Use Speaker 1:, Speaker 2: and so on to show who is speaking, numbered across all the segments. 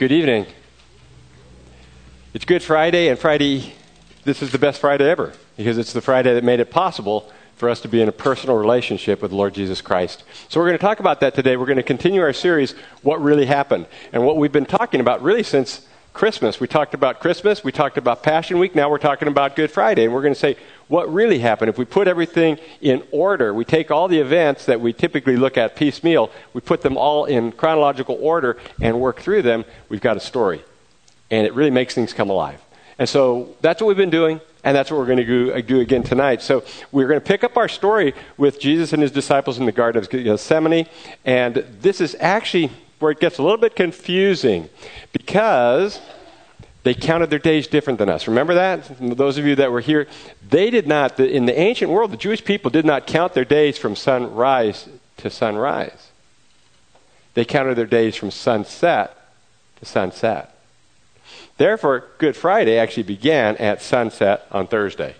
Speaker 1: Good evening. It's Good Friday, and Friday, this is the best Friday ever because it's the Friday that made it possible for us to be in a personal relationship with the Lord Jesus Christ. So we're going to talk about that today. We're going to continue our series, What Really Happened, and what we've been talking about really since Christmas. We talked about Christmas, we talked about Passion Week, now we're talking about Good Friday, and we're going to say what really happened. If we put everything in order, we take all the events that we typically look at piecemeal, we put them all in chronological order and work through them, we've got a story. And it really makes things come alive. And so that's what we've been doing, and that's what we're going to do, uh, again tonight. So we're going to pick up our story with Jesus and his disciples in the Garden of Gethsemane, and this is actually where it gets a little bit confusing because they counted their days different than us. Remember that? Those of you that were here, they did not, in the ancient world, the Jewish people did not count their days from sunrise to sunrise. They counted their days from sunset to sunset. Therefore, Good Friday actually began at sunset on Thursday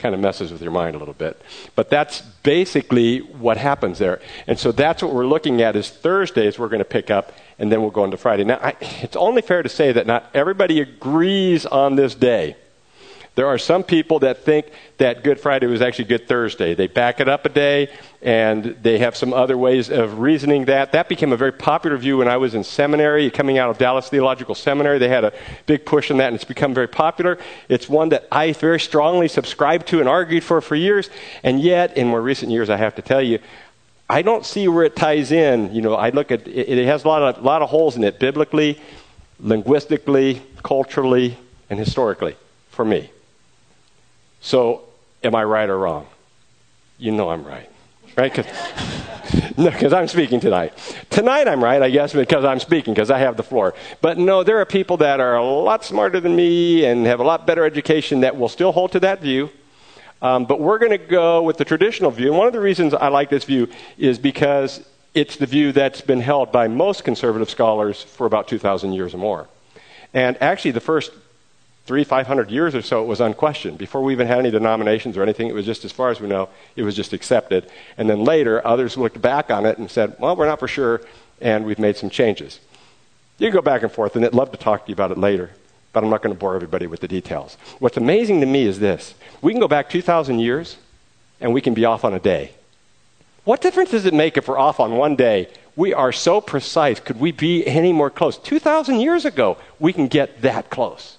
Speaker 1: kind of messes with your mind a little bit. But that's basically what happens there. And so that's what we're looking at is Thursdays we're going to pick up, and then we'll go into Friday. Now, I, it's only fair to say that not everybody agrees on this day. There are some people that think that Good Friday was actually Good Thursday. They back it up a day, and they have some other ways of reasoning that. That became a very popular view when I was in seminary, coming out of Dallas Theological Seminary. They had a big push on that, and it's become very popular. It's one that I very strongly subscribed to and argued for for years, and yet, in more recent years, I have to tell you, I don't see where it ties in. You know, I look at it, it has a lot of, lot of holes in it biblically, linguistically, culturally, and historically for me. So, am I right or wrong? You know I'm right. Right? Cause, no, I'm speaking tonight. Tonight I'm right, I guess, because I'm speaking, because I have the floor. But no, there are people that are a lot smarter than me and have a lot better education that will still hold to that view. Um, but we're going to go with the traditional view. And one of the reasons I like this view is because it's the view that's been held by most conservative scholars for about 2,000 years or more. And actually, the first three, five hundred years or so, it was unquestioned. Before we even had any denominations or anything, it was just, as far as we know, it was just accepted. And then later, others looked back on it and said, well, we're not for sure, and we've made some changes. You can go back and forth, and I'd love to talk to you about it later, but I'm not going to bore everybody with the details. What's amazing to me is this we can go back 2,000 years, and we can be off on a day. What difference does it make if we're off on one day? We are so precise. Could we be any more close? 2,000 years ago, we can get that close.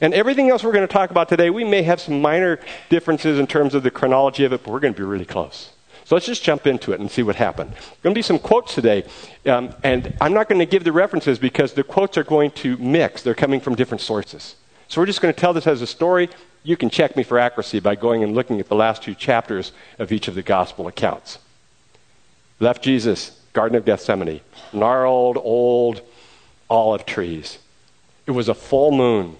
Speaker 1: And everything else we're going to talk about today, we may have some minor differences in terms of the chronology of it, but we're going to be really close. So let's just jump into it and see what happened. There are going to be some quotes today, um, and I'm not going to give the references because the quotes are going to mix. They're coming from different sources. So we're just going to tell this as a story. You can check me for accuracy by going and looking at the last two chapters of each of the gospel accounts. Left Jesus, Garden of Gethsemane, gnarled old olive trees. It was a full moon.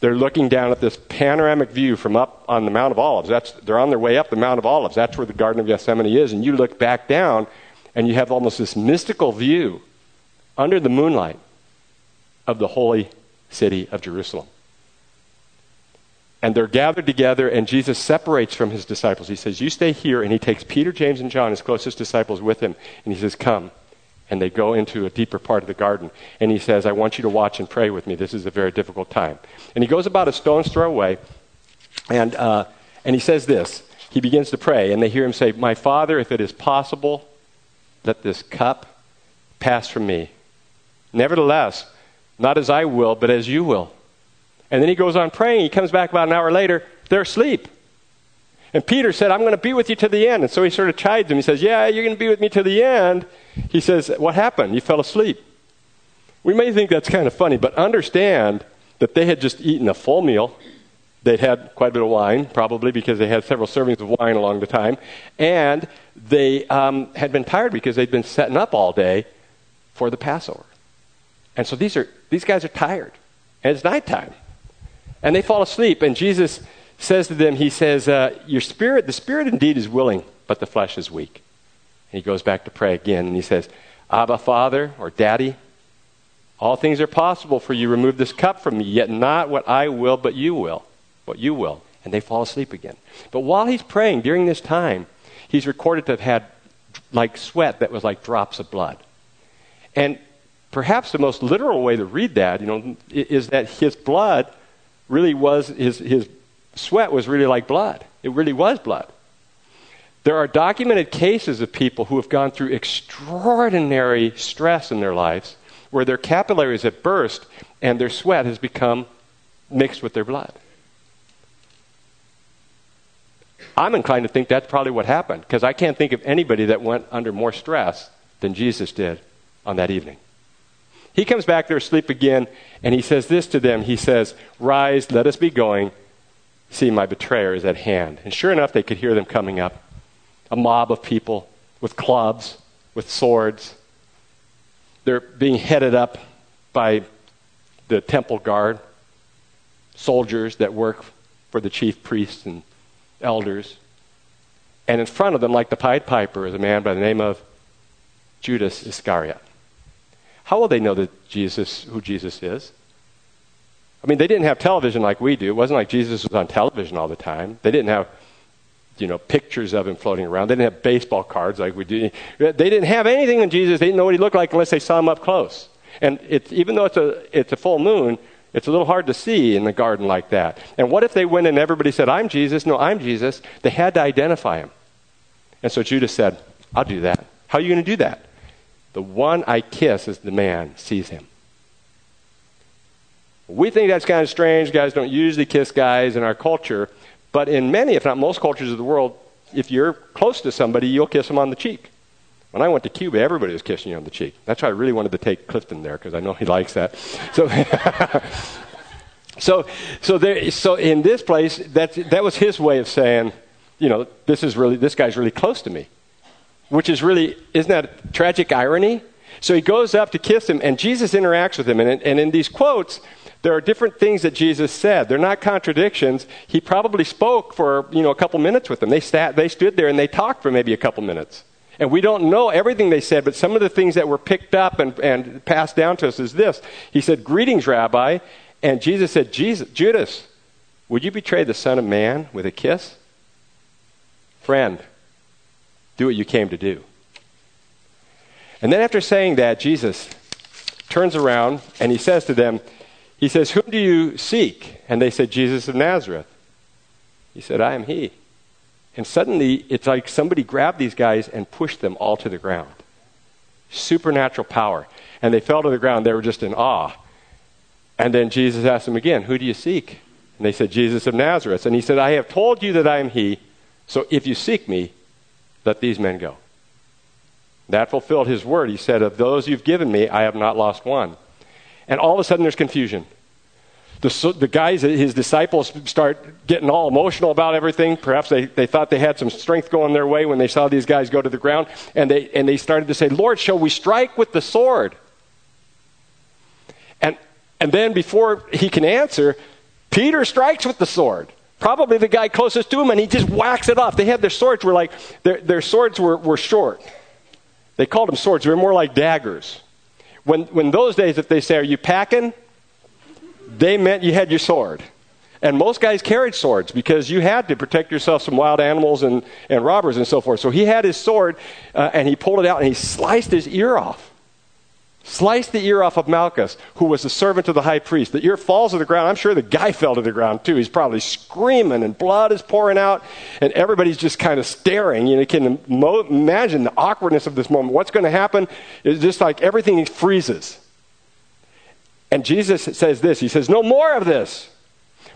Speaker 1: They're looking down at this panoramic view from up on the Mount of Olives. That's, they're on their way up the Mount of Olives. That's where the Garden of Gethsemane is. And you look back down, and you have almost this mystical view under the moonlight of the holy city of Jerusalem. And they're gathered together, and Jesus separates from his disciples. He says, You stay here. And he takes Peter, James, and John, his closest disciples, with him. And he says, Come and they go into a deeper part of the garden. And he says, I want you to watch and pray with me. This is a very difficult time. And he goes about a stone's throw away, and, uh, and he says this. He begins to pray, and they hear him say, My Father, if it is possible, let this cup pass from me. Nevertheless, not as I will, but as you will. And then he goes on praying. He comes back about an hour later. They're asleep. And Peter said, I'm going to be with you to the end. And so he sort of chides him. He says, Yeah, you're going to be with me to the end. He says, What happened? You fell asleep. We may think that's kind of funny, but understand that they had just eaten a full meal. They'd had quite a bit of wine, probably because they had several servings of wine along the time. And they um, had been tired because they'd been setting up all day for the Passover. And so these, are, these guys are tired. And it's nighttime. And they fall asleep. And Jesus says to them, He says, uh, Your spirit, the spirit indeed is willing, but the flesh is weak. And he goes back to pray again and he says, Abba, Father, or Daddy, all things are possible for you. Remove this cup from me, yet not what I will, but you will. What you will. And they fall asleep again. But while he's praying during this time, he's recorded to have had like sweat that was like drops of blood. And perhaps the most literal way to read that, you know, is that his blood really was, his, his sweat was really like blood. It really was blood. There are documented cases of people who have gone through extraordinary stress in their lives where their capillaries have burst and their sweat has become mixed with their blood. I'm inclined to think that's probably what happened because I can't think of anybody that went under more stress than Jesus did on that evening. He comes back there asleep again and he says this to them. He says, Rise, let us be going. See, my betrayer is at hand. And sure enough, they could hear them coming up a mob of people with clubs, with swords. They're being headed up by the temple guard, soldiers that work for the chief priests and elders. And in front of them, like the Pied Piper, is a man by the name of Judas Iscariot. How will they know that Jesus, who Jesus is? I mean, they didn't have television like we do. It wasn't like Jesus was on television all the time. They didn't have, you know, pictures of him floating around. They didn't have baseball cards like we do. They didn't have anything on Jesus. They didn't know what he looked like unless they saw him up close. And it's, even though it's a, it's a full moon, it's a little hard to see in the garden like that. And what if they went and everybody said, I'm Jesus? No, I'm Jesus. They had to identify him. And so Judas said, I'll do that. How are you going to do that? The one I kiss is the man sees him. We think that's kind of strange. Guys don't usually kiss guys in our culture. But in many, if not most cultures of the world, if you're close to somebody, you'll kiss them on the cheek. When I went to Cuba, everybody was kissing you on the cheek. That's why I really wanted to take Clifton there because I know he likes that. So, so, so, there, so in this place, that, that was his way of saying, you know, this is really, this guy's really close to me. Which is really, isn't that a tragic irony? So he goes up to kiss him, and Jesus interacts with him. And, and in these quotes, there are different things that Jesus said. They're not contradictions. He probably spoke for, you know, a couple minutes with them. They, sat, they stood there and they talked for maybe a couple minutes. And we don't know everything they said, but some of the things that were picked up and, and passed down to us is this. He said, Greetings, Rabbi. And Jesus said, Jesus, Judas, would you betray the Son of Man with a kiss? Friend, do what you came to do. And then after saying that, Jesus turns around and he says to them, He says, Whom do you seek? And they said, Jesus of Nazareth. He said, I am he. And suddenly, it's like somebody grabbed these guys and pushed them all to the ground. Supernatural power. And they fell to the ground. They were just in awe. And then Jesus asked them again, Who do you seek? And they said, Jesus of Nazareth. And he said, I have told you that I am he. So if you seek me, let these men go. That fulfilled his word. He said, Of those you've given me, I have not lost one. And all of a sudden, there's confusion the, the guys, his disciples, start getting all emotional about everything. Perhaps they, they thought they had some strength going their way when they saw these guys go to the ground. And they, and they started to say, Lord, shall we strike with the sword? And, and then before he can answer, Peter strikes with the sword. Probably the guy closest to him, and he just whacks it off. They had their swords were like, their, their swords were, were short. They called them swords. They were more like daggers. When, when those days, if they say, Are you packing? they meant you had your sword. And most guys carried swords because you had to protect yourself from wild animals and, and robbers and so forth. So he had his sword uh, and he pulled it out and he sliced his ear off. Sliced the ear off of Malchus, who was the servant of the high priest. The ear falls to the ground. I'm sure the guy fell to the ground too. He's probably screaming and blood is pouring out and everybody's just kind of staring. You, know, you can imagine the awkwardness of this moment. What's going to happen is just like everything freezes. And Jesus says this He says, No more of this.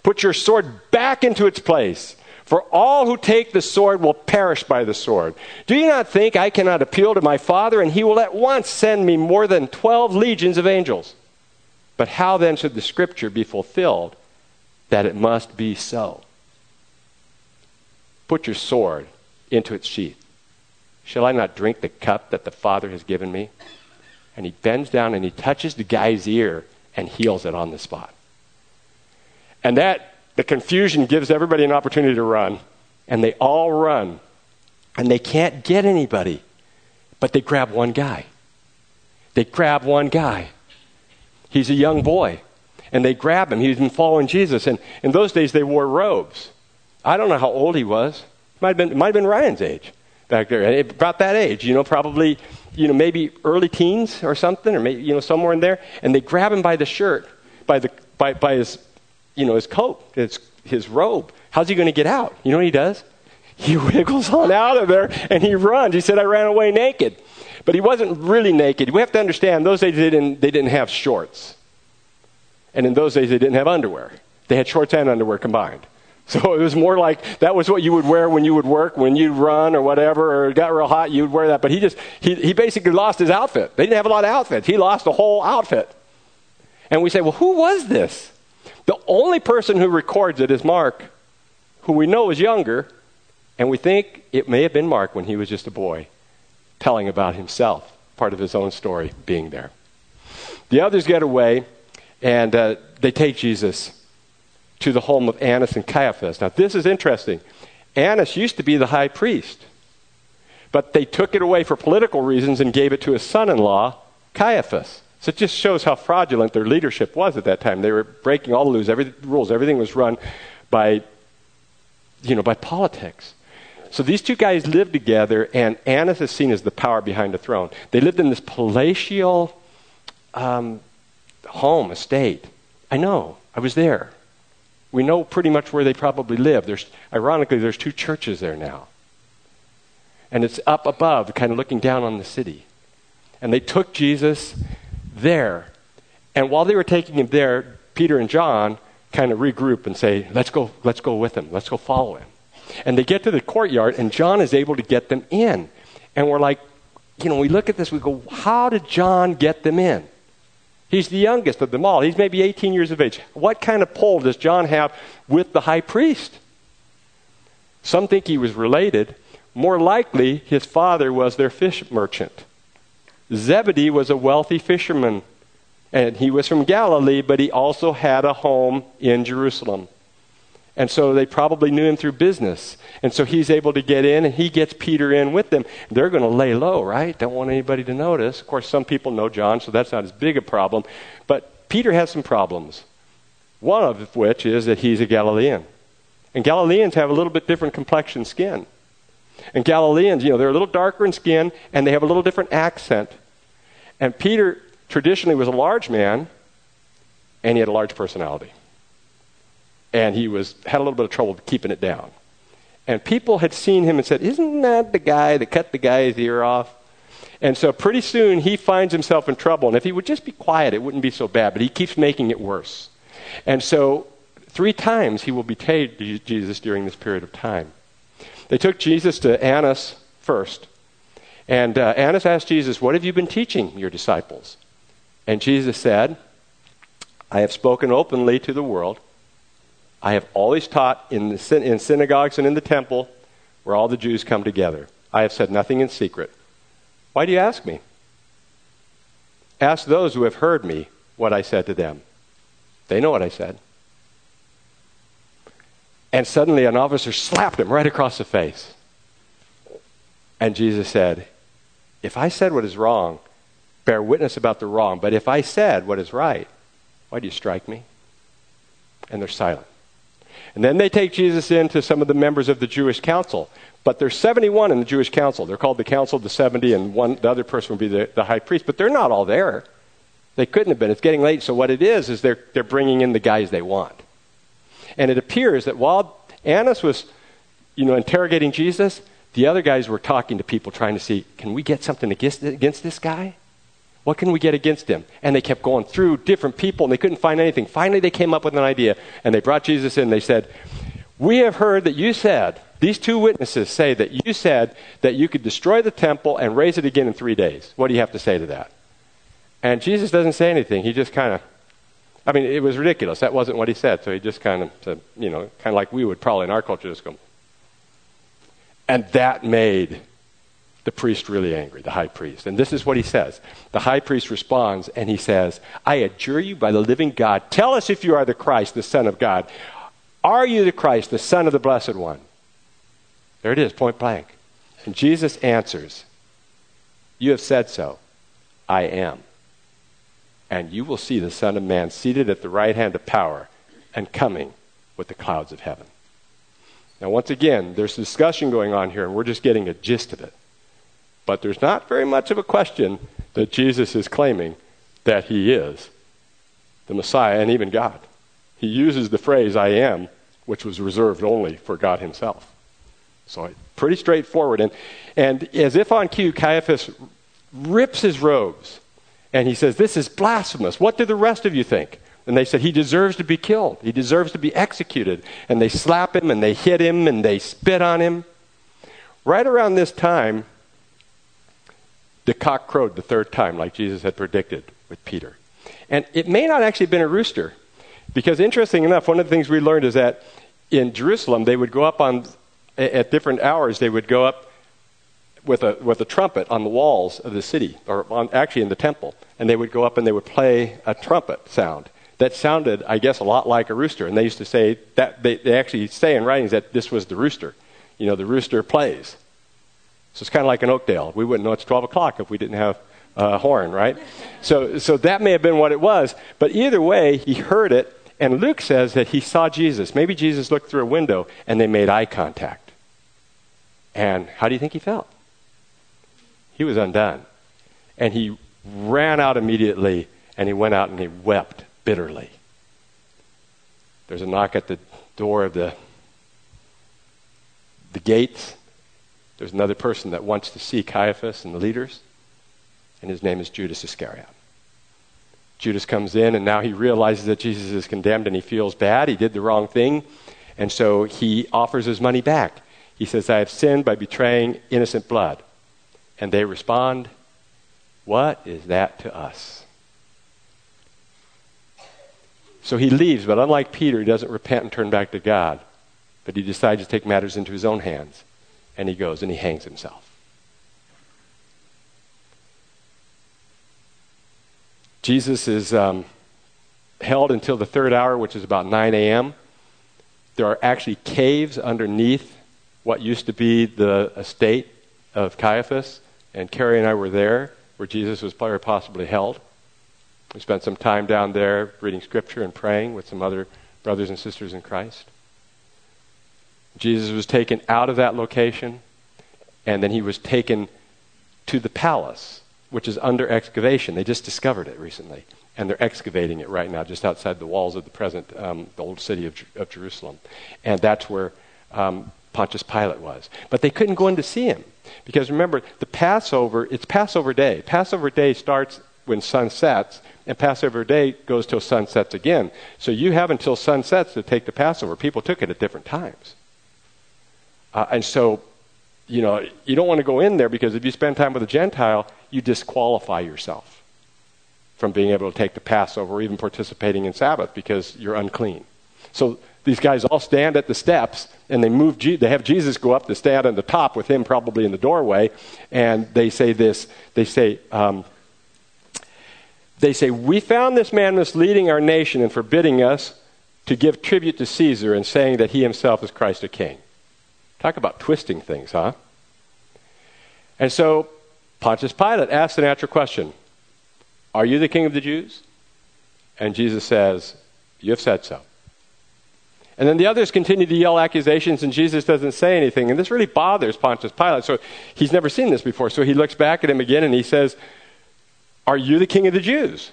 Speaker 1: Put your sword back into its place. For all who take the sword will perish by the sword. Do you not think I cannot appeal to my Father, and he will at once send me more than 12 legions of angels? But how then should the scripture be fulfilled that it must be so? Put your sword into its sheath. Shall I not drink the cup that the Father has given me? And he bends down and he touches the guy's ear and heals it on the spot. And that, the confusion gives everybody an opportunity to run. And they all run. And they can't get anybody. But they grab one guy. They grab one guy. He's a young boy. And they grab him. He's been following Jesus. And in those days, they wore robes. I don't know how old he was. It might have been, might have been Ryan's age. back there, about that age, you know, probably, you know, maybe early teens or something, or maybe, you know, somewhere in there. And they grab him by the shirt, by, the, by, by his, you know, his coat, his, his robe. How's he going to get out? You know what he does? He wiggles on out of there and he runs. He said, I ran away naked. But he wasn't really naked. We have to understand, those days they didn't, they didn't have shorts. And in those days they didn't have underwear. They had shorts and underwear combined. So it was more like that was what you would wear when you would work, when you'd run or whatever, or it got real hot, you would wear that. But he just, he, he basically lost his outfit. They didn't have a lot of outfits. He lost the whole outfit. And we say, well, who was this? The only person who records it is Mark, who we know is younger, and we think it may have been Mark when he was just a boy, telling about himself, part of his own story being there. The others get away, and uh, they take Jesus to the home of Annas and Caiaphas. Now, this is interesting. Annas used to be the high priest, but they took it away for political reasons and gave it to his son in law, Caiaphas. So it just shows how fraudulent their leadership was at that time. They were breaking all the. Every, rules. Everything was run by, you know, by politics. So these two guys lived together, and Annas is seen as the power behind the throne. They lived in this palatial um, home, estate. I know. I was there we know pretty much where they probably live. There's, ironically, there's two churches there now. And it's up above, kind of looking down on the city. And they took Jesus there. And while they were taking him there, Peter and John kind of regroup and say, let's go, let's go with him. Let's go follow him. And they get to the courtyard, and John is able to get them in. And we're like, you know, we look at this, we go, how did John get them in? He's the youngest of them all. He's maybe 18 years of age. What kind of pull does John have with the high priest? Some think he was related. More likely, his father was their fish merchant. Zebedee was a wealthy fisherman, and he was from Galilee, but he also had a home in Jerusalem. And so they probably knew him through business. And so he's able to get in, and he gets Peter in with them. They're going to lay low, right? Don't want anybody to notice. Of course, some people know John, so that's not as big a problem. But Peter has some problems. One of which is that he's a Galilean. And Galileans have a little bit different complexion skin. And Galileans, you know, they're a little darker in skin, and they have a little different accent. And Peter traditionally was a large man, and he had a large personality and he was had a little bit of trouble keeping it down. And people had seen him and said, "Isn't that the guy that cut the guy's ear off?" And so pretty soon he finds himself in trouble. And if he would just be quiet, it wouldn't be so bad. But he keeps making it worse. And so three times he will betray Jesus during this period of time. They took Jesus to Annas first. And uh, Annas asked Jesus, What have you been teaching your disciples? And Jesus said, I have spoken openly to the world. I have always taught in, the, in synagogues and in the temple where all the Jews come together. I have said nothing in secret. Why do you ask me? Ask those who have heard me what I said to them. They know what I said. And suddenly an officer slapped him right across the face. And Jesus said, If I said what is wrong, bear witness about the wrong. But if I said what is right, why do you strike me? And they're silent. And then they take Jesus in to some of the members of the Jewish council. But there's 71 in the Jewish council. They're called the Council of the 70, and one, the other person would be the, the high priest. But they're not all there. They couldn't have been. It's getting late. So what it is, is they're, they're bringing in the guys they want. And it appears that while Annas was, you know, interrogating Jesus, the other guys were talking to people trying to see, can we get something against, against this guy? What can we get against him? And they kept going through different people and they couldn't find anything. Finally, they came up with an idea and they brought Jesus in. They said, We have heard that you said, these two witnesses say that you said that you could destroy the temple and raise it again in three days. What do you have to say to that? And Jesus doesn't say anything. He just kind of, I mean, it was ridiculous. That wasn't what he said. So he just kind of said, you know, kind of like we would probably in our culture just go. And that made the priest really angry, the high priest. And this is what he says. The high priest responds and he says, I adjure you by the living God, tell us if you are the Christ, the Son of God. Are you the Christ, the Son of the Blessed One? There it is, point blank. And Jesus answers, You have said so. I am. And you will see the Son of Man seated at the right hand of power and coming with the clouds of heaven. Now, once again, there's discussion going on here, and we're just getting a gist of it. But there's not very much of a question that Jesus is claiming that he is the Messiah and even God. He uses the phrase, I am, which was reserved only for God himself. So, pretty straightforward. And, and as if on cue, Caiaphas rips his robes and he says, This is blasphemous. What do the rest of you think? And they said, He deserves to be killed. He deserves to be executed. And they slap him and they hit him and they spit on him. Right around this time, the cock crowed the third time, like Jesus had predicted with Peter. And it may not actually have been a rooster, because interesting enough, one of the things we learned is that in Jerusalem, they would go up on, at different hours, they would go up with a, with a trumpet on the walls of the city, or on, actually in the temple. And they would go up and they would play a trumpet sound that sounded, I guess, a lot like a rooster. And they used to say that, they, they actually say in writings that this was the rooster. You know, the rooster plays. So it's kind of like an Oakdale. We wouldn't know it's 12 o'clock if we didn't have a horn, right? So, so that may have been what it was. But either way, he heard it. And Luke says that he saw Jesus. Maybe Jesus looked through a window and they made eye contact. And how do you think he felt? He was undone. And he ran out immediately and he went out and he wept bitterly. There's a knock at the door of the, the gates. There's another person that wants to see Caiaphas and the leaders, and his name is Judas Iscariot. Judas comes in, and now he realizes that Jesus is condemned, and he feels bad. He did the wrong thing, and so he offers his money back. He says, I have sinned by betraying innocent blood. And they respond, What is that to us? So he leaves, but unlike Peter, he doesn't repent and turn back to God, but he decides to take matters into his own hands. And he goes and he hangs himself. Jesus is um, held until the third hour, which is about 9 a.m. There are actually caves underneath what used to be the estate of Caiaphas, and Carrie and I were there where Jesus was probably possibly held. We spent some time down there reading scripture and praying with some other brothers and sisters in Christ. Jesus was taken out of that location, and then he was taken to the palace, which is under excavation. They just discovered it recently, and they're excavating it right now just outside the walls of the present, um, the old city of, of, Jerusalem. And that's where um, Pontius Pilate was. But they couldn't go in to see him. Because remember, the Passover, it's Passover day. Passover day starts when sun sets, and Passover day goes till sun sets again. So you have until sun sets to take the Passover. People took it at different times. Uh, and so, you know, you don't want to go in there because if you spend time with a Gentile, you disqualify yourself from being able to take the Passover or even participating in Sabbath because you're unclean. So these guys all stand at the steps and they move they have jesus go up to stand on the top with him probably in the doorway and they say this they say um, they say, We found this man misleading our nation and forbidding us to give tribute to Caesar and saying that he himself is Christ a king. Talk about twisting things, huh? And so Pontius Pilate asks the natural question Are you the king of the Jews? And Jesus says, You have said so. And then the others continue to yell accusations, and Jesus doesn't say anything. And this really bothers Pontius Pilate. So he's never seen this before. So he looks back at him again and he says, are you the king of the Jews?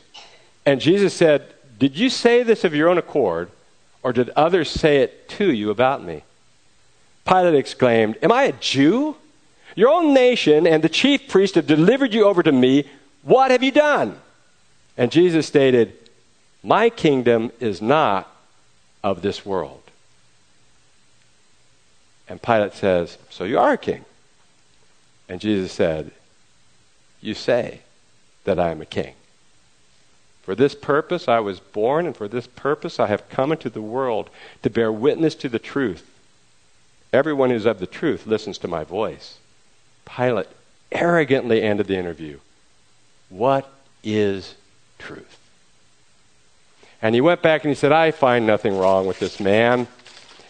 Speaker 1: And Jesus said, Did you say this of your own accord, or did others say it to you about me? Pilate exclaimed, Am I a Jew? Your own nation and the chief priest have delivered you over to me. What have you done? And Jesus stated, My kingdom is not of this world. And Pilate says, So you are a king. And Jesus said, You say that I am a king. For this purpose I was born, and for this purpose I have come into the world to bear witness to the truth. Everyone who's of the truth listens to my voice. Pilate arrogantly ended the interview. What is truth? And he went back and he said, I find nothing wrong with this man.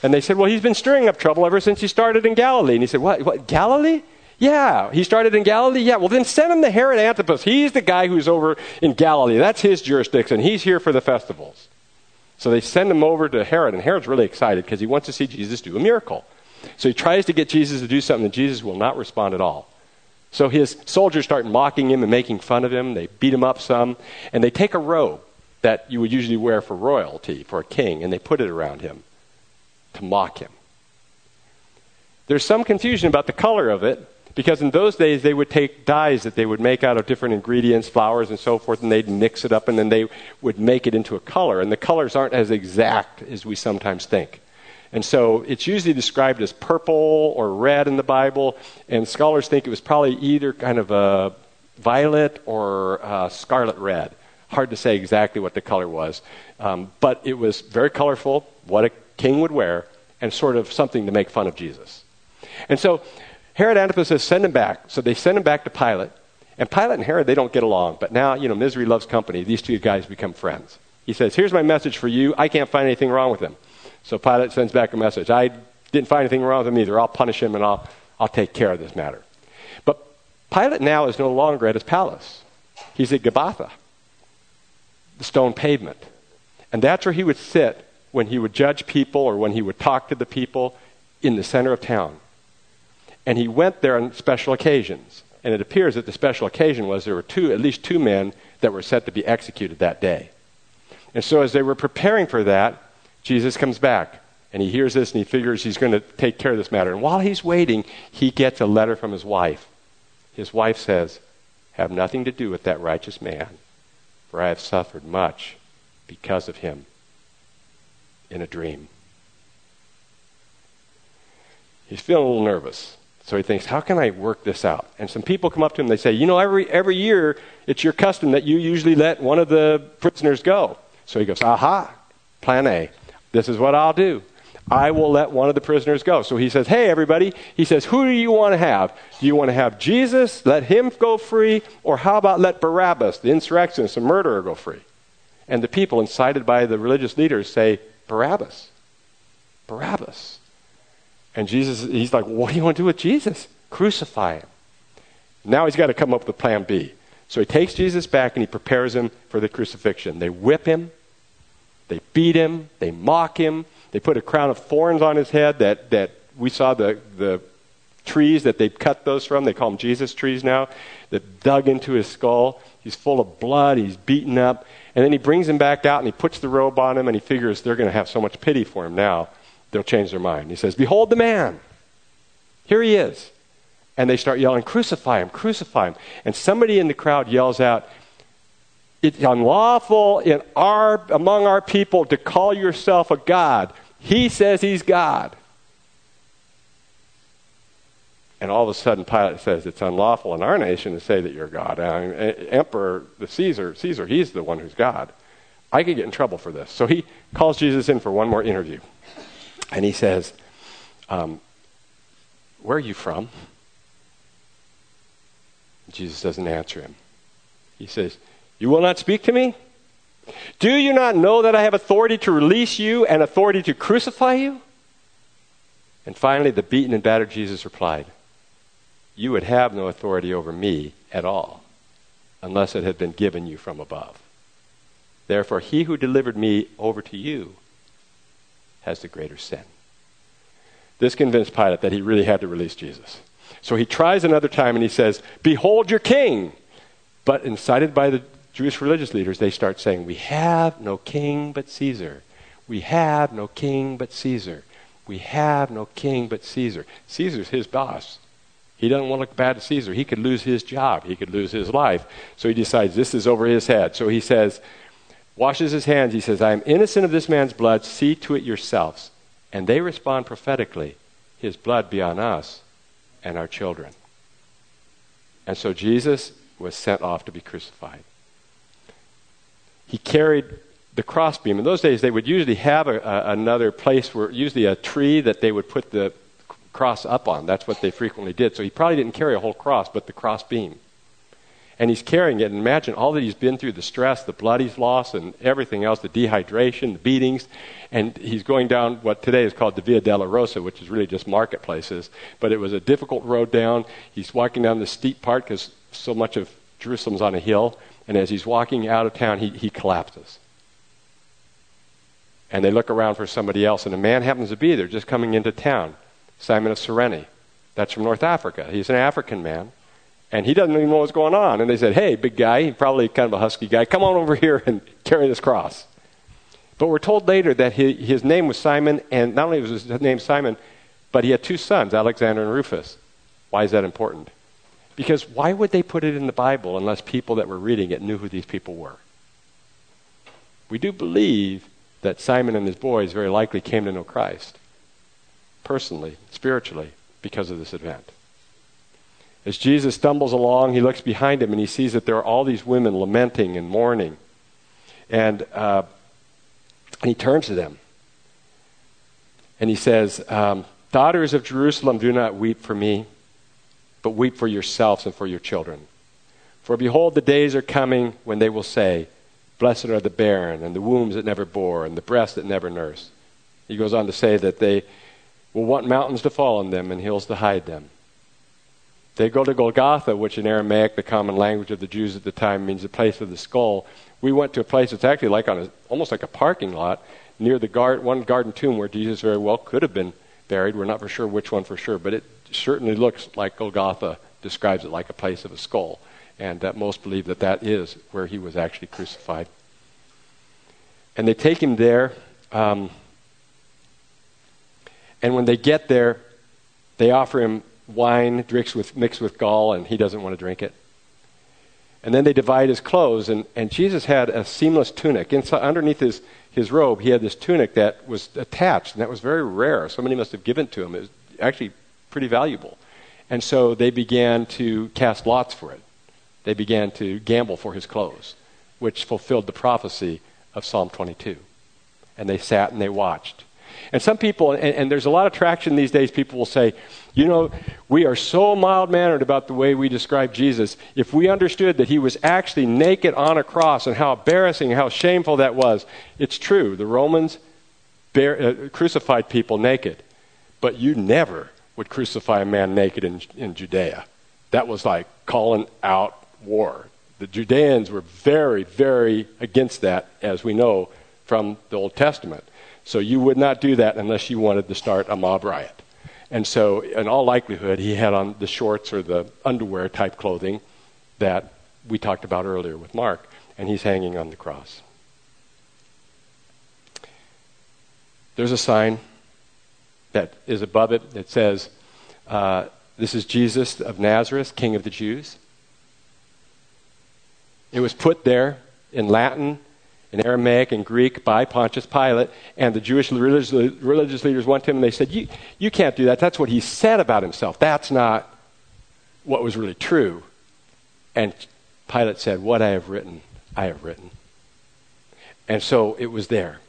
Speaker 1: And they said, Well, he's been stirring up trouble ever since he started in Galilee. And he said, What? what Galilee? Yeah, he started in Galilee. Yeah, well, then send him to Herod Antipas. He's the guy who's over in Galilee. That's his jurisdiction. He's here for the festivals. So they send him over to Herod, and Herod's really excited because he wants to see Jesus do a miracle. So he tries to get Jesus to do something, and Jesus will not respond at all. So his soldiers start mocking him and making fun of him. They beat him up some, and they take a robe that you would usually wear for royalty, for a king, and they put it around him to mock him. There's some confusion about the color of it, because in those days they would take dyes that they would make out of different ingredients, flowers and so forth, and they'd mix it up and then they would make it into a color. And the colors aren't as exact as we sometimes think. And so it's usually described as purple or red in the Bible, and scholars think it was probably either kind of a violet or a scarlet red. Hard to say exactly what the color was, um, but it was very colorful, what a king would wear, and sort of something to make fun of Jesus. And so Herod Antipas says, send him back. So they send him back to Pilate. And Pilate and Herod, they don't get along. But now, you know, misery loves company. These two guys become friends. He says, here's my message for you. I can't find anything wrong with him. So Pilate sends back a message. I didn't find anything wrong with him either. I'll punish him and I'll, I'll take care of this matter. But Pilate now is no longer at his palace. He's at Gabbatha, the stone pavement. And that's where he would sit when he would judge people or when he would talk to the people in the center of town. And he went there on special occasions. And it appears that the special occasion was there were two, at least two men that were set to be executed that day. And so as they were preparing for that, Jesus comes back and he hears this and he figures he's going to take care of this matter. And while he's waiting, he gets a letter from his wife. His wife says, Have nothing to do with that righteous man, for I have suffered much because of him in a dream. He's feeling a little nervous. So he thinks, how can I work this out? And some people come up to him, they say, you know, every, every year it's your custom that you usually let one of the prisoners go. So he goes, aha, plan A. This is what I'll do. I will let one of the prisoners go. So he says, Hey, everybody. He says, Who do you want to have? Do you want to have Jesus, let him go free? Or how about let Barabbas, the insurrectionist, the murderer, go free? And the people, incited by the religious leaders, say, Barabbas. Barabbas. And Jesus, he's like, What do you want to do with Jesus? Crucify him. Now he's got to come up with a plan B. So he takes Jesus back and he prepares him for the crucifixion. They whip him, they beat him, they mock him, they put a crown of thorns on his head that, that we saw the, the trees that they cut those from. They call them Jesus trees now, that dug into his skull. He's full of blood, he's beaten up. And then he brings him back out and he puts the robe on him and he figures they're going to have so much pity for him now, they'll change their mind. He says, Behold the man. Here he is. And they start yelling, Crucify him, crucify him. And somebody in the crowd yells out, it's unlawful in our, among our people to call yourself a God. He says he's God. And all of a sudden, Pilate says it's unlawful in our nation to say that you're God. I Emperor, the Caesar, Caesar, he's the one who's God. I could get in trouble for this. So he calls Jesus in for one more interview. And he says, um, Where are you from? Jesus doesn't answer him. He says, you will not speak to me? Do you not know that I have authority to release you and authority to crucify you? And finally, the beaten and battered Jesus replied, You would have no authority over me at all unless it had been given you from above. Therefore, he who delivered me over to you has the greater sin. This convinced Pilate that he really had to release Jesus. So he tries another time and he says, Behold your king. But incited by the Jewish religious leaders, they start saying, We have no king but Caesar. We have no king but Caesar. We have no king but Caesar. Caesar's his boss. He doesn't want to look bad to Caesar. He could lose his job. He could lose his life. So he decides this is over his head. So he says, washes his hands. He says, I am innocent of this man's blood. See to it yourselves. And they respond prophetically, His blood be on us and our children. And so Jesus was sent off to be crucified he carried the crossbeam. In those days, they would usually have a, a, another place where, usually a tree that they would put the cross up on. That's what they frequently did. So he probably didn't carry a whole cross, but the crossbeam. And he's carrying it. And imagine all that he's been through the stress, the blood he's lost, and everything else the dehydration, the beatings. And he's going down what today is called the Via Dolorosa, which is really just marketplaces. But it was a difficult road down. He's walking down the steep part because so much of Jerusalem's on a hill. And as he's walking out of town, he, he collapses. And they look around for somebody else, and a man happens to be there just coming into town. Simon of Cyrene. That's from North Africa. He's an African man, and he doesn't even know what's going on. And they said, Hey, big guy, probably kind of a husky guy, come on over here and carry this cross. But we're told later that he, his name was Simon, and not only was his name Simon, but he had two sons, Alexander and Rufus. Why is that important? Because why would they put it in the Bible unless people that were reading it knew who these people were? We do believe that Simon and his boys very likely came to know Christ personally, spiritually, because of this event. As Jesus stumbles along, he looks behind him and he sees that there are all these women lamenting and mourning. And, uh, he turns to them and he says, um, Daughters of Jerusalem, do not weep for me, but weep for yourselves and for your children. For behold, the days are coming when they will say, Blessed are the barren, and the wombs that never bore, and the breasts that never nursed. He goes on to say that they will want mountains to fall on them and hills to hide them. They go to Golgotha, which in Aramaic, the common language of the Jews at the time, means the place of the skull. We went to a place that's actually like on a, almost like a parking lot near the guard, one garden tomb where Jesus very well could have been buried. We're not for sure which one for sure, but it certainly looks like Golgotha describes it like a place of a skull. And that most believe that that is where he was actually crucified. And they take him there. Um, and when they get there, they offer him wine drinks with, mixed with gall, and he doesn't want to drink it. And then they divide his clothes, and, and Jesus had a seamless tunic. Inside, underneath his, his robe, he had this tunic that was attached, and that was very rare. Somebody must have given it to him. It was actually pretty valuable. And so they began to cast lots for it. They began to gamble for his clothes, which fulfilled the prophecy of Psalm 22. And they sat and they watched. And some people, and, and, there's a lot of traction these days, people will say, you know, we are so mild mannered about the way we describe Jesus. If we understood that he was actually naked on a cross and how embarrassing, how shameful that was, it's true. The Romans bear, uh, crucified people naked. But you never would crucify a man naked in, in Judea. That was like calling out war. The Judeans were very, very against that, as we know from the Old Testament. So you would not do that unless you wanted to start a mob riot. And so, in all likelihood, he had on the shorts or the underwear type clothing that we talked about earlier with Mark, and he's hanging on the cross. There's a sign that is above it that says, uh, This is Jesus of Nazareth, King of the Jews. It was put there in Latin in Aramaic and Greek by Pontius Pilate, and the Jewish religious, leaders went to him and they said, you, you can't do that. That's what he said about himself. That's not what was really true. And Pilate said, What I have written, I have written. And so it was there.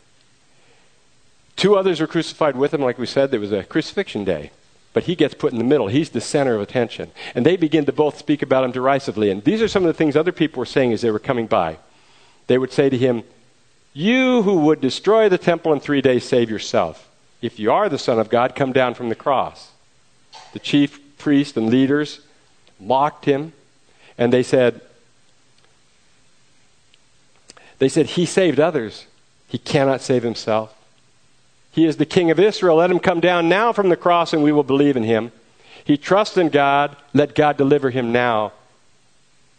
Speaker 1: Two others were crucified with him, like we said. There was a crucifixion day. But he gets put in the middle. He's the center of attention. And they begin to both speak about him derisively. And these are some of the things other people were saying as they were coming by they would say to him, You who would destroy the temple in three days, save yourself. If you are the Son of God, come down from the cross. The chief priests and leaders mocked him, and they said, they said, He saved others. He cannot save himself. He is the King of Israel. Let him come down now from the cross, and we will believe in him. He trusts in God. Let God deliver him now,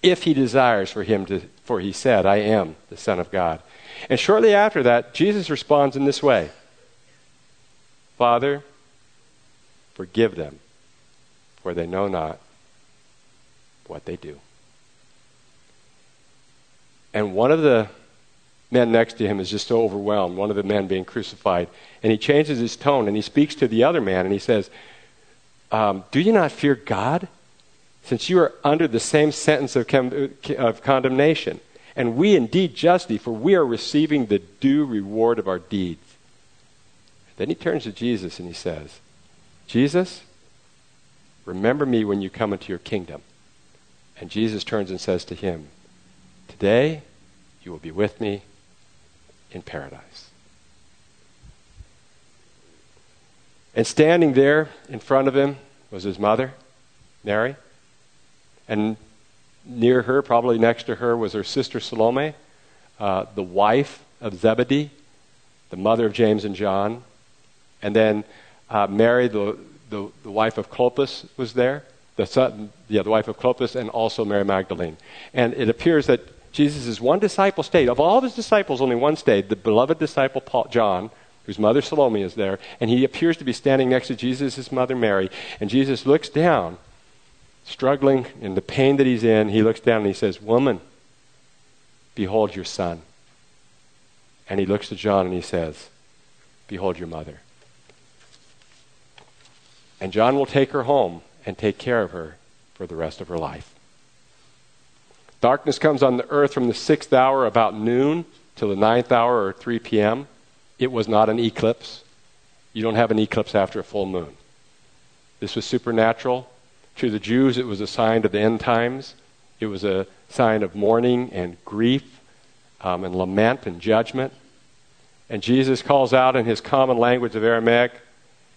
Speaker 1: if he desires for him to for he said, I am the Son of God. And shortly after that, Jesus responds in this way Father, forgive them, for they know not what they do. And one of the men next to him is just so overwhelmed, one of the men being crucified. And he changes his tone and he speaks to the other man and he says, um, Do you not fear God? Since you are under the same sentence of, of condemnation. And we indeed justly, for we are receiving the due reward of our deeds. Then he turns to Jesus and he says, Jesus, remember me when you come into your kingdom. And Jesus turns and says to him, Today you will be with me in paradise. And standing there in front of him was his mother, Mary. And near her, probably next to her, was her sister Salome, uh, the wife of Zebedee, the mother of James and John. And then uh, Mary, the, the, the wife of Clopas was there, the, son, yeah, the wife of Clopas, and also Mary Magdalene. And it appears that Jesus' one disciple stayed. Of all of his disciples, only one stayed, the beloved disciple Paul, John, whose mother Salome is there, and he appears to be standing next to Jesus' mother Mary. And Jesus looks down, struggling in the pain that he's in. He looks down and he says, Woman, behold your son. And he looks to John and he says, Behold your mother. And John will take her home and take care of her for the rest of her life. Darkness comes on the earth from the sixth hour about noon till the ninth hour or 3 p.m. It was not an eclipse. You don't have an eclipse after a full moon. This was supernatural. To the Jews, it was a sign of the end times. It was a sign of mourning and grief um, and lament and judgment. And Jesus calls out in his common language of Aramaic,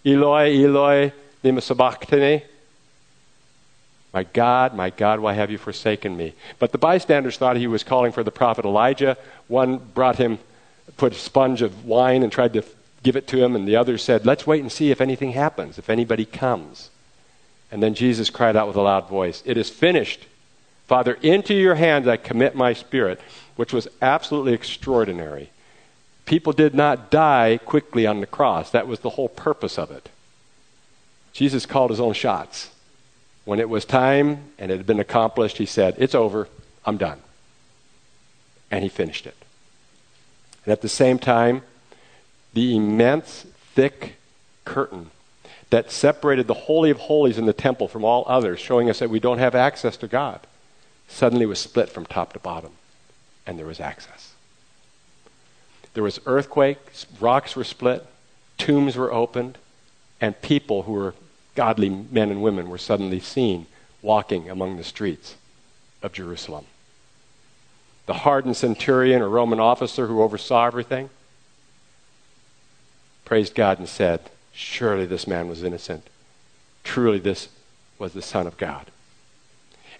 Speaker 1: Eloi, Eloi, lima sabachthani. My God, my God, why have you forsaken me? But the bystanders thought he was calling for the prophet Elijah. One brought him, put a sponge of wine and tried to give it to him, and the other said, Let's wait and see if anything happens, if anybody comes. And then Jesus cried out with a loud voice, It is finished. Father, into your hands I commit my spirit, which was absolutely extraordinary. People did not die quickly on the cross. That was the whole purpose of it. Jesus called his own shots. When it was time and it had been accomplished, he said, It's over. I'm done. And he finished it. And at the same time, the immense, thick curtain that separated the Holy of Holies in the temple from all others, showing us that we don't have access to God, suddenly was split from top to bottom, and there was access. There was earthquakes, rocks were split, tombs were opened, and people who were godly men and women were suddenly seen walking among the streets of Jerusalem. The hardened centurion or Roman officer who oversaw everything praised God and said, Surely this man was innocent. Truly, this was the Son of God.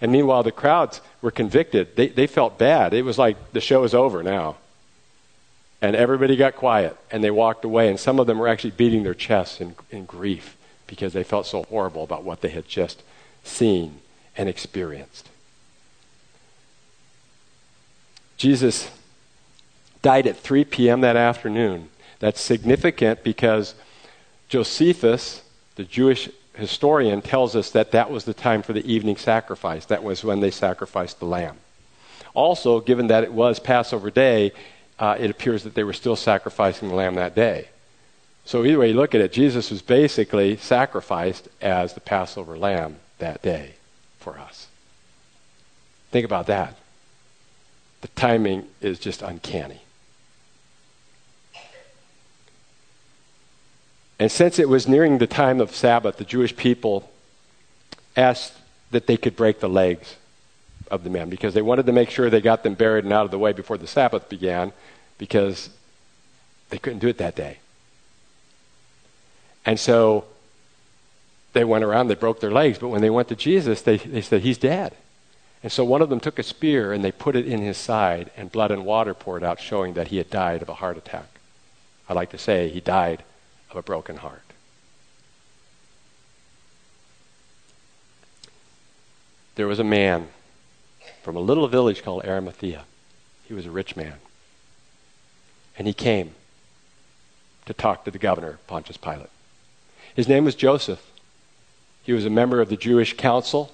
Speaker 1: And meanwhile, the crowds were convicted. They, they felt bad. It was like the show is over now. And everybody got quiet and they walked away. And some of them were actually beating their chests in, in grief because they felt so horrible about what they had just seen and experienced. Jesus died at 3 p.m. that afternoon. That's significant because Josephus, the Jewish historian, tells us that that was the time for the evening sacrifice. That was when they sacrificed the lamb. Also, given that it was Passover day, uh, it appears that they were still sacrificing the lamb that day. So, either way you look at it, Jesus was basically sacrificed as the Passover lamb that day for us. Think about that. The timing is just uncanny. And since it was nearing the time of Sabbath, the Jewish people asked that they could break the legs of the men because they wanted to make sure they got them buried and out of the way before the Sabbath began because they couldn't do it that day. And so they went around, they broke their legs, but when they went to Jesus, they, they said, He's dead. And so one of them took a spear and they put it in his side, and blood and water poured out, showing that he had died of a heart attack. I like to say he died of a broken heart. There was a man from a little village called Arimathea. He was a rich man. And he came to talk to the governor, Pontius Pilate. His name was Joseph. He was a member of the Jewish council.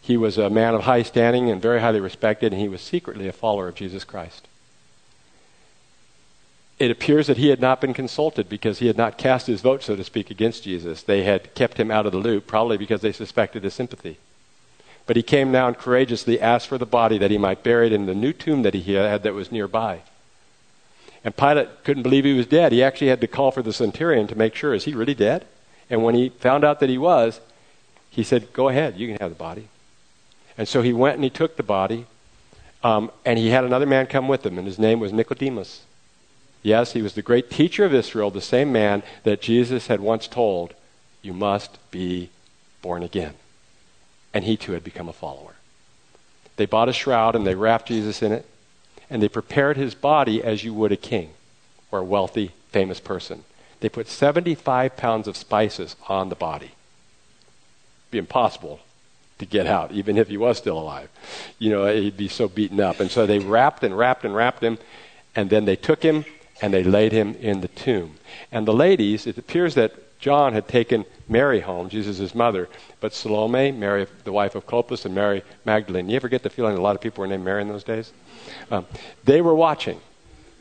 Speaker 1: He was a man of high standing and very highly respected, and he was secretly a follower of Jesus Christ it appears that he had not been consulted because he had not cast his vote, so to speak, against Jesus. They had kept him out of the loop, probably because they suspected his sympathy. But he came now and courageously asked for the body that he might bury it in the new tomb that he had that was nearby. And Pilate couldn't believe he was dead. He actually had to call for the centurion to make sure, is he really dead? And when he found out that he was, he said, Go ahead, you can have the body. And so he went and he took the body, um, and he had another man come with him, and his name was Nicodemus. Yes, he was the great teacher of Israel, the same man that Jesus had once told, You must be born again. And he too had become a follower. They bought a shroud and they wrapped Jesus in it, and they prepared his body as you would a king or a wealthy, famous person. They put 75 pounds of spices on the body. It'd be impossible to get out, even if he was still alive. You know, he'd be so beaten up. And so they wrapped and wrapped and wrapped him, and then they took him and they laid him in the tomb. And the ladies, it appears that John had taken Mary home, Jesus' mother, but Salome, Mary, the wife of Clopas, and Mary Magdalene, you ever get the feeling a lot of people were named Mary in those days? Um, they were watching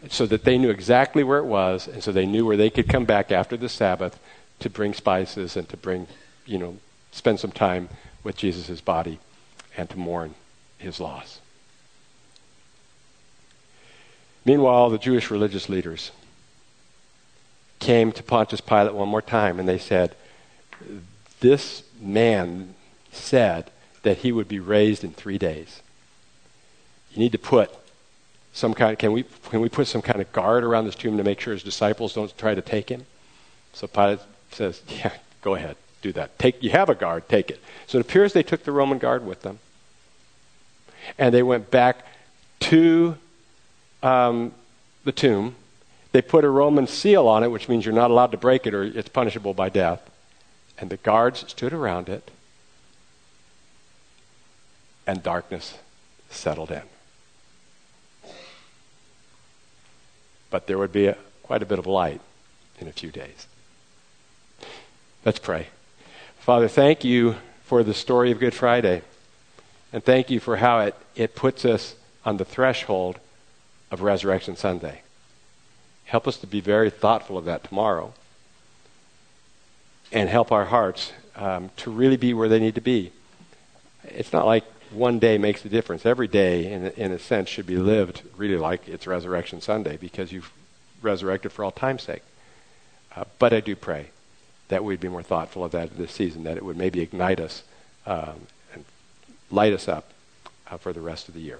Speaker 1: so that they knew exactly where it was, and so they knew where they could come back after the Sabbath to bring spices and to bring, you know, spend some time with Jesus' body and to mourn his loss. Meanwhile, the Jewish religious leaders came to Pontius Pilate one more time and they said, This man said that he would be raised in three days. You need to put some kind can we can we put some kind of guard around this tomb to make sure his disciples don't try to take him? So Pilate says, Yeah, go ahead, do that. Take you have a guard, take it. So it appears they took the Roman guard with them. And they went back to um, the tomb. They put a Roman seal on it, which means you're not allowed to break it or it's punishable by death. And the guards stood around it, and darkness settled in. But there would be a, quite a bit of light in a few days. Let's pray. Father, thank you for the story of Good Friday. And thank you for how it, it puts us on the threshold of Resurrection Sunday. Help us to be very thoughtful of that tomorrow. And help our hearts um, to really be where they need to be. It's not like one day makes a difference. Every day, in, in a sense, should be lived really like it's Resurrection Sunday because you've resurrected for all time's sake. Uh, but I do pray that we'd be more thoughtful of that this season, that it would maybe ignite us um, and light us up uh, for the rest of the year.